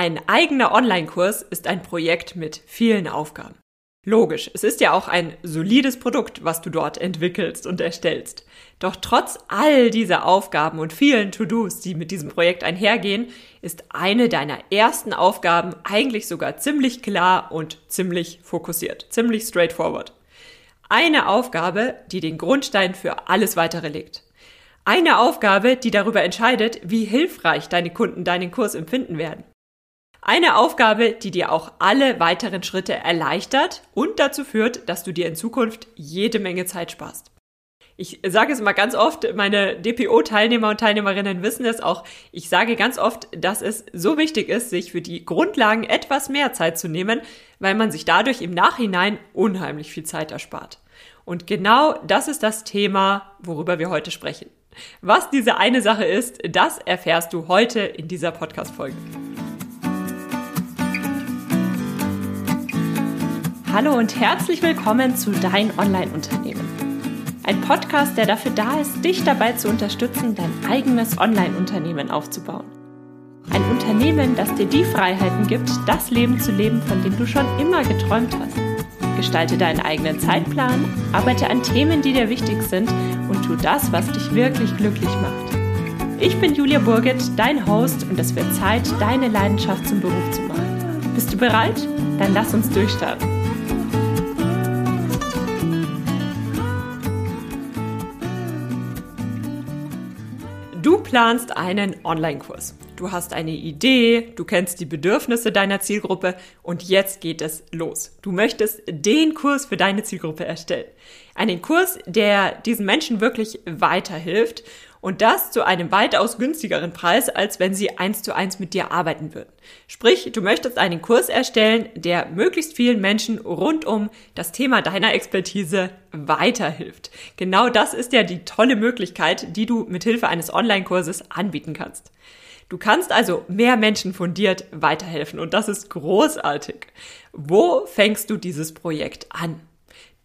Ein eigener Online-Kurs ist ein Projekt mit vielen Aufgaben. Logisch, es ist ja auch ein solides Produkt, was du dort entwickelst und erstellst. Doch trotz all dieser Aufgaben und vielen To-Dos, die mit diesem Projekt einhergehen, ist eine deiner ersten Aufgaben eigentlich sogar ziemlich klar und ziemlich fokussiert, ziemlich straightforward. Eine Aufgabe, die den Grundstein für alles weitere legt. Eine Aufgabe, die darüber entscheidet, wie hilfreich deine Kunden deinen Kurs empfinden werden. Eine Aufgabe, die dir auch alle weiteren Schritte erleichtert und dazu führt, dass du dir in Zukunft jede Menge Zeit sparst. Ich sage es immer ganz oft, meine DPO-Teilnehmer und Teilnehmerinnen wissen es auch. Ich sage ganz oft, dass es so wichtig ist, sich für die Grundlagen etwas mehr Zeit zu nehmen, weil man sich dadurch im Nachhinein unheimlich viel Zeit erspart. Und genau das ist das Thema, worüber wir heute sprechen. Was diese eine Sache ist, das erfährst du heute in dieser Podcast-Folge. Hallo und herzlich willkommen zu Dein Online-Unternehmen. Ein Podcast, der dafür da ist, dich dabei zu unterstützen, dein eigenes Online-Unternehmen aufzubauen. Ein Unternehmen, das dir die Freiheiten gibt, das Leben zu leben, von dem du schon immer geträumt hast. Gestalte deinen eigenen Zeitplan, arbeite an Themen, die dir wichtig sind und tu das, was dich wirklich glücklich macht. Ich bin Julia Burget, dein Host und es wird Zeit, deine Leidenschaft zum Beruf zu machen. Bist du bereit? Dann lass uns durchstarten. Planst einen Online-Kurs. Du hast eine Idee, du kennst die Bedürfnisse deiner Zielgruppe und jetzt geht es los. Du möchtest den Kurs für deine Zielgruppe erstellen. Einen Kurs, der diesen Menschen wirklich weiterhilft und das zu einem weitaus günstigeren Preis, als wenn sie eins zu eins mit dir arbeiten würden. Sprich, du möchtest einen Kurs erstellen, der möglichst vielen Menschen rund um das Thema deiner Expertise weiterhilft. Genau das ist ja die tolle Möglichkeit, die du mit Hilfe eines Online-Kurses anbieten kannst. Du kannst also mehr Menschen fundiert weiterhelfen und das ist großartig. Wo fängst du dieses Projekt an?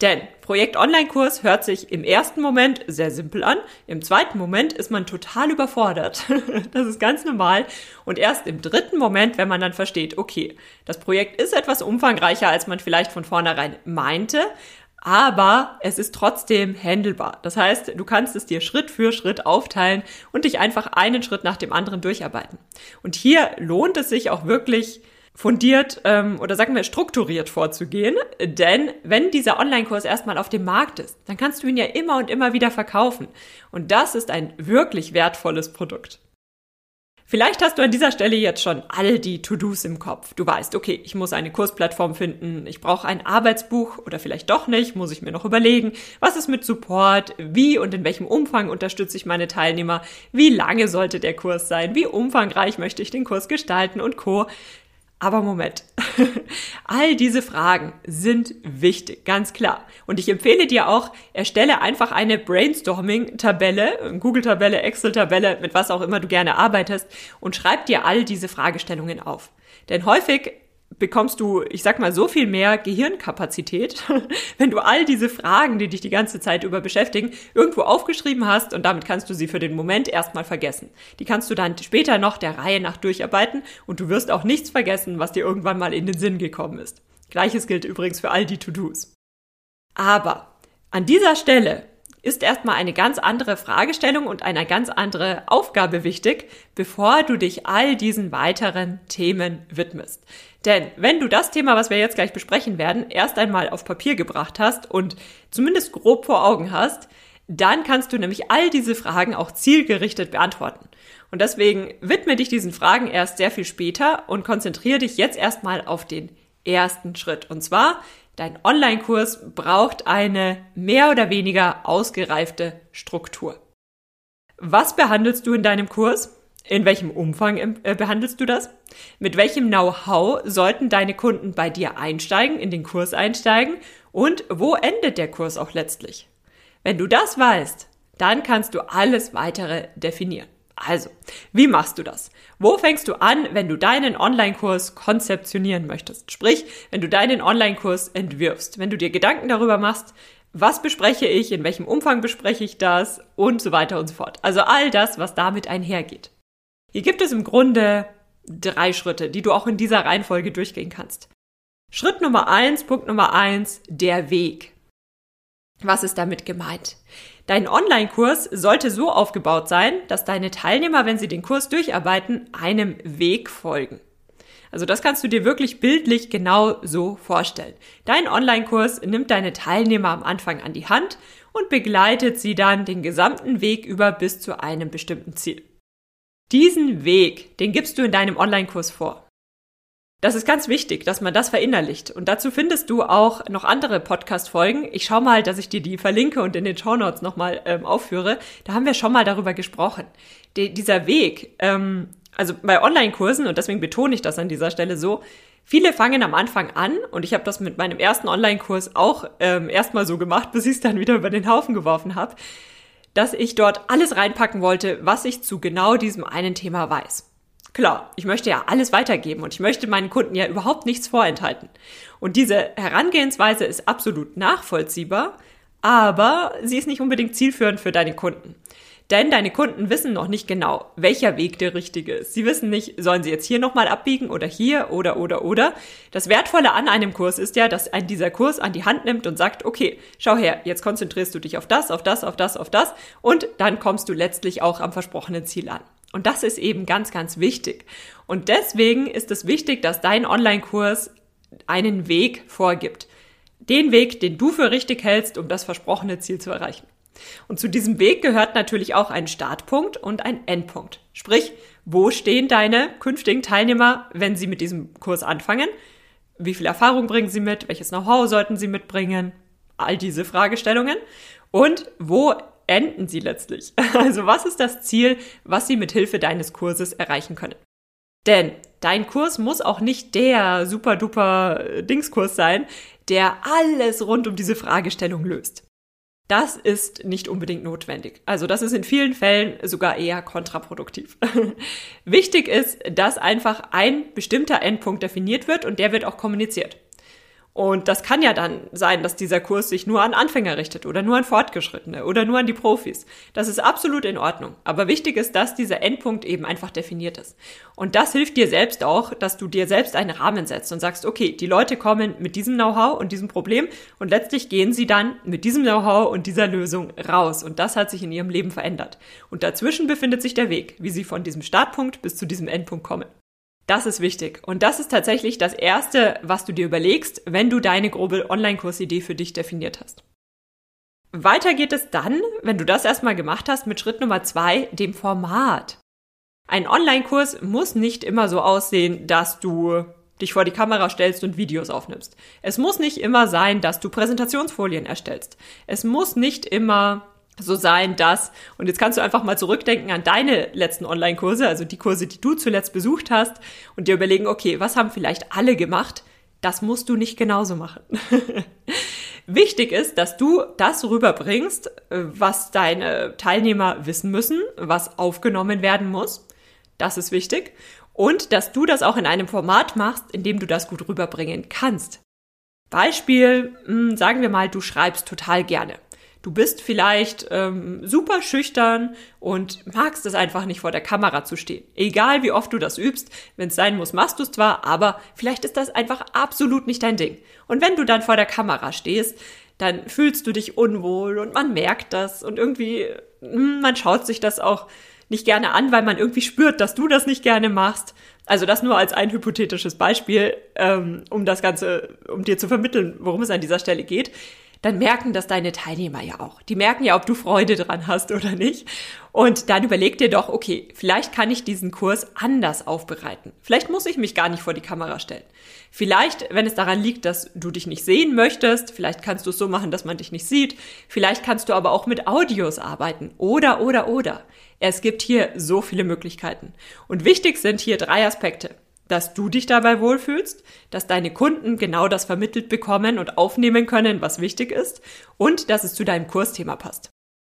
Denn Projekt Online-Kurs hört sich im ersten Moment sehr simpel an, im zweiten Moment ist man total überfordert. das ist ganz normal. Und erst im dritten Moment, wenn man dann versteht, okay, das Projekt ist etwas umfangreicher, als man vielleicht von vornherein meinte, aber es ist trotzdem handelbar. Das heißt, du kannst es dir Schritt für Schritt aufteilen und dich einfach einen Schritt nach dem anderen durcharbeiten. Und hier lohnt es sich auch wirklich, fundiert ähm, oder sagen wir strukturiert vorzugehen. Denn wenn dieser Online-Kurs erstmal auf dem Markt ist, dann kannst du ihn ja immer und immer wieder verkaufen. Und das ist ein wirklich wertvolles Produkt. Vielleicht hast du an dieser Stelle jetzt schon all die To-Dos im Kopf. Du weißt, okay, ich muss eine Kursplattform finden, ich brauche ein Arbeitsbuch oder vielleicht doch nicht, muss ich mir noch überlegen, was ist mit Support, wie und in welchem Umfang unterstütze ich meine Teilnehmer, wie lange sollte der Kurs sein, wie umfangreich möchte ich den Kurs gestalten und co. Aber Moment. All diese Fragen sind wichtig, ganz klar. Und ich empfehle dir auch, erstelle einfach eine Brainstorming-Tabelle, Google-Tabelle, Excel-Tabelle, mit was auch immer du gerne arbeitest und schreib dir all diese Fragestellungen auf. Denn häufig bekommst du, ich sag mal, so viel mehr Gehirnkapazität, wenn du all diese Fragen, die dich die ganze Zeit über beschäftigen, irgendwo aufgeschrieben hast und damit kannst du sie für den Moment erstmal vergessen. Die kannst du dann später noch der Reihe nach durcharbeiten und du wirst auch nichts vergessen, was dir irgendwann mal in den Sinn gekommen ist. Gleiches gilt übrigens für all die To-Dos. Aber an dieser Stelle ist erstmal eine ganz andere Fragestellung und eine ganz andere Aufgabe wichtig, bevor du dich all diesen weiteren Themen widmest. Denn wenn du das Thema, was wir jetzt gleich besprechen werden, erst einmal auf Papier gebracht hast und zumindest grob vor Augen hast, dann kannst du nämlich all diese Fragen auch zielgerichtet beantworten. Und deswegen widme dich diesen Fragen erst sehr viel später und konzentriere dich jetzt erstmal auf den ersten Schritt. Und zwar Dein Online-Kurs braucht eine mehr oder weniger ausgereifte Struktur. Was behandelst du in deinem Kurs? In welchem Umfang äh, behandelst du das? Mit welchem Know-how sollten deine Kunden bei dir einsteigen, in den Kurs einsteigen? Und wo endet der Kurs auch letztlich? Wenn du das weißt, dann kannst du alles weitere definieren. Also, wie machst du das? Wo fängst du an, wenn du deinen Online-Kurs konzeptionieren möchtest? Sprich, wenn du deinen Online-Kurs entwirfst, wenn du dir Gedanken darüber machst, was bespreche ich, in welchem Umfang bespreche ich das und so weiter und so fort. Also all das, was damit einhergeht. Hier gibt es im Grunde drei Schritte, die du auch in dieser Reihenfolge durchgehen kannst. Schritt Nummer eins, Punkt Nummer eins, der Weg. Was ist damit gemeint? Dein Online-Kurs sollte so aufgebaut sein, dass deine Teilnehmer, wenn sie den Kurs durcharbeiten, einem Weg folgen. Also das kannst du dir wirklich bildlich genau so vorstellen. Dein Online-Kurs nimmt deine Teilnehmer am Anfang an die Hand und begleitet sie dann den gesamten Weg über bis zu einem bestimmten Ziel. Diesen Weg, den gibst du in deinem Online-Kurs vor. Das ist ganz wichtig, dass man das verinnerlicht. Und dazu findest du auch noch andere Podcast-Folgen. Ich schau mal, dass ich dir die verlinke und in den Show Notes nochmal ähm, aufführe. Da haben wir schon mal darüber gesprochen. De dieser Weg, ähm, also bei Online-Kursen, und deswegen betone ich das an dieser Stelle so, viele fangen am Anfang an, und ich habe das mit meinem ersten Online-Kurs auch ähm, erstmal so gemacht, bis ich es dann wieder über den Haufen geworfen habe, dass ich dort alles reinpacken wollte, was ich zu genau diesem einen Thema weiß. Klar, ich möchte ja alles weitergeben und ich möchte meinen Kunden ja überhaupt nichts vorenthalten. Und diese Herangehensweise ist absolut nachvollziehbar, aber sie ist nicht unbedingt zielführend für deine Kunden. Denn deine Kunden wissen noch nicht genau, welcher Weg der richtige ist. Sie wissen nicht, sollen sie jetzt hier nochmal abbiegen oder hier oder oder oder. Das Wertvolle an einem Kurs ist ja, dass ein dieser Kurs an die Hand nimmt und sagt, okay, schau her, jetzt konzentrierst du dich auf das, auf das, auf das, auf das und dann kommst du letztlich auch am versprochenen Ziel an. Und das ist eben ganz, ganz wichtig. Und deswegen ist es wichtig, dass dein Online-Kurs einen Weg vorgibt. Den Weg, den du für richtig hältst, um das versprochene Ziel zu erreichen. Und zu diesem Weg gehört natürlich auch ein Startpunkt und ein Endpunkt. Sprich, wo stehen deine künftigen Teilnehmer, wenn sie mit diesem Kurs anfangen? Wie viel Erfahrung bringen sie mit? Welches Know-how sollten sie mitbringen? All diese Fragestellungen. Und wo enden sie letztlich? Also was ist das Ziel, was sie mit Hilfe deines Kurses erreichen können? Denn dein Kurs muss auch nicht der super duper äh, Dingskurs sein, der alles rund um diese Fragestellung löst. Das ist nicht unbedingt notwendig. Also das ist in vielen Fällen sogar eher kontraproduktiv. Wichtig ist, dass einfach ein bestimmter Endpunkt definiert wird und der wird auch kommuniziert. Und das kann ja dann sein, dass dieser Kurs sich nur an Anfänger richtet oder nur an Fortgeschrittene oder nur an die Profis. Das ist absolut in Ordnung. Aber wichtig ist, dass dieser Endpunkt eben einfach definiert ist. Und das hilft dir selbst auch, dass du dir selbst einen Rahmen setzt und sagst, okay, die Leute kommen mit diesem Know-how und diesem Problem und letztlich gehen sie dann mit diesem Know-how und dieser Lösung raus. Und das hat sich in ihrem Leben verändert. Und dazwischen befindet sich der Weg, wie sie von diesem Startpunkt bis zu diesem Endpunkt kommen. Das ist wichtig. Und das ist tatsächlich das Erste, was du dir überlegst, wenn du deine grobe Online-Kursidee für dich definiert hast. Weiter geht es dann, wenn du das erstmal gemacht hast, mit Schritt Nummer zwei, dem Format. Ein Online-Kurs muss nicht immer so aussehen, dass du dich vor die Kamera stellst und Videos aufnimmst. Es muss nicht immer sein, dass du Präsentationsfolien erstellst. Es muss nicht immer so sein, dass, und jetzt kannst du einfach mal zurückdenken an deine letzten Online-Kurse, also die Kurse, die du zuletzt besucht hast, und dir überlegen, okay, was haben vielleicht alle gemacht? Das musst du nicht genauso machen. Wichtig ist, dass du das rüberbringst, was deine Teilnehmer wissen müssen, was aufgenommen werden muss. Das ist wichtig. Und dass du das auch in einem Format machst, in dem du das gut rüberbringen kannst. Beispiel, hm, sagen wir mal, du schreibst total gerne. Du bist vielleicht ähm, super schüchtern und magst es einfach nicht vor der Kamera zu stehen. Egal wie oft du das übst, wenn es sein muss, machst du es zwar, aber vielleicht ist das einfach absolut nicht dein Ding. Und wenn du dann vor der Kamera stehst, dann fühlst du dich unwohl und man merkt das und irgendwie, hm, man schaut sich das auch nicht gerne an, weil man irgendwie spürt, dass du das nicht gerne machst. Also das nur als ein hypothetisches Beispiel, ähm, um das Ganze, um dir zu vermitteln, worum es an dieser Stelle geht dann merken das deine Teilnehmer ja auch. Die merken ja, ob du Freude dran hast oder nicht. Und dann überleg dir doch, okay, vielleicht kann ich diesen Kurs anders aufbereiten. Vielleicht muss ich mich gar nicht vor die Kamera stellen. Vielleicht, wenn es daran liegt, dass du dich nicht sehen möchtest, vielleicht kannst du es so machen, dass man dich nicht sieht. Vielleicht kannst du aber auch mit Audios arbeiten. Oder, oder, oder. Es gibt hier so viele Möglichkeiten. Und wichtig sind hier drei Aspekte dass du dich dabei wohlfühlst, dass deine Kunden genau das vermittelt bekommen und aufnehmen können, was wichtig ist und dass es zu deinem Kursthema passt.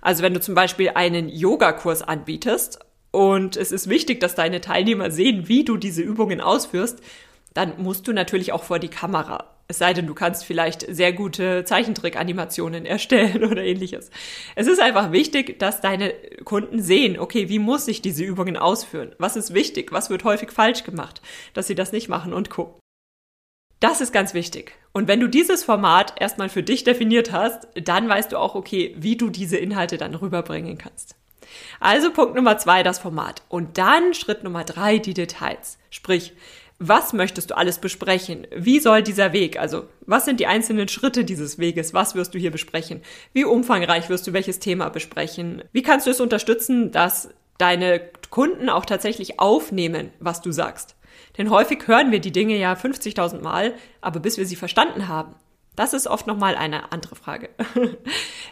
Also wenn du zum Beispiel einen Yogakurs anbietest und es ist wichtig, dass deine Teilnehmer sehen, wie du diese Übungen ausführst, dann musst du natürlich auch vor die Kamera. Es sei denn, du kannst vielleicht sehr gute Zeichentrick-Animationen erstellen oder ähnliches. Es ist einfach wichtig, dass deine Kunden sehen, okay, wie muss ich diese Übungen ausführen? Was ist wichtig? Was wird häufig falsch gemacht? Dass sie das nicht machen und co. Das ist ganz wichtig. Und wenn du dieses Format erstmal für dich definiert hast, dann weißt du auch, okay, wie du diese Inhalte dann rüberbringen kannst. Also Punkt Nummer zwei, das Format. Und dann Schritt Nummer drei, die Details. Sprich, was möchtest du alles besprechen? Wie soll dieser Weg, also was sind die einzelnen Schritte dieses Weges? Was wirst du hier besprechen? Wie umfangreich wirst du welches Thema besprechen? Wie kannst du es unterstützen, dass deine Kunden auch tatsächlich aufnehmen, was du sagst? Denn häufig hören wir die Dinge ja 50.000 Mal, aber bis wir sie verstanden haben, das ist oft nochmal eine andere Frage.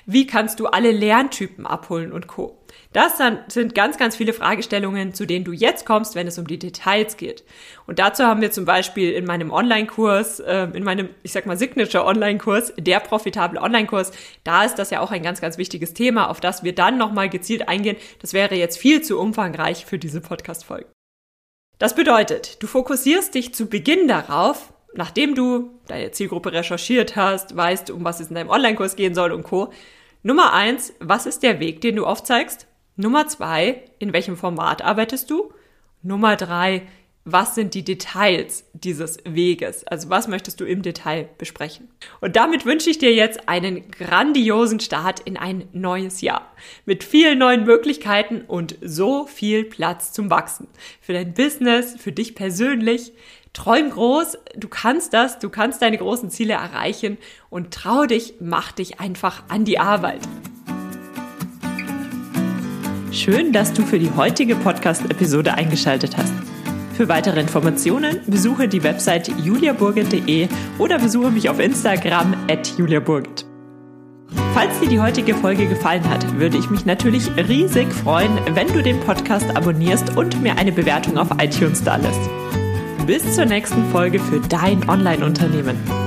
Wie kannst du alle Lerntypen abholen und Co. Das sind ganz, ganz viele Fragestellungen, zu denen du jetzt kommst, wenn es um die Details geht. Und dazu haben wir zum Beispiel in meinem Online-Kurs, äh, in meinem, ich sag mal, Signature Online-Kurs, der profitable Online-Kurs, da ist das ja auch ein ganz, ganz wichtiges Thema, auf das wir dann nochmal gezielt eingehen. Das wäre jetzt viel zu umfangreich für diese Podcast-Folge. Das bedeutet, du fokussierst dich zu Beginn darauf, nachdem du deine Zielgruppe recherchiert hast, weißt, um was es in deinem Online-Kurs gehen soll und Co. Nummer eins, was ist der Weg, den du aufzeigst? Nummer zwei, in welchem Format arbeitest du? Nummer drei, was sind die Details dieses Weges? Also was möchtest du im Detail besprechen? Und damit wünsche ich dir jetzt einen grandiosen Start in ein neues Jahr. Mit vielen neuen Möglichkeiten und so viel Platz zum Wachsen. Für dein Business, für dich persönlich. Träum groß, du kannst das, du kannst deine großen Ziele erreichen und trau dich, mach dich einfach an die Arbeit. Schön, dass du für die heutige Podcast-Episode eingeschaltet hast. Für weitere Informationen besuche die Website juliaburgit.de oder besuche mich auf Instagram at juliaburgit. Falls dir die heutige Folge gefallen hat, würde ich mich natürlich riesig freuen, wenn du den Podcast abonnierst und mir eine Bewertung auf iTunes da lässt. Bis zur nächsten Folge für dein Online-Unternehmen.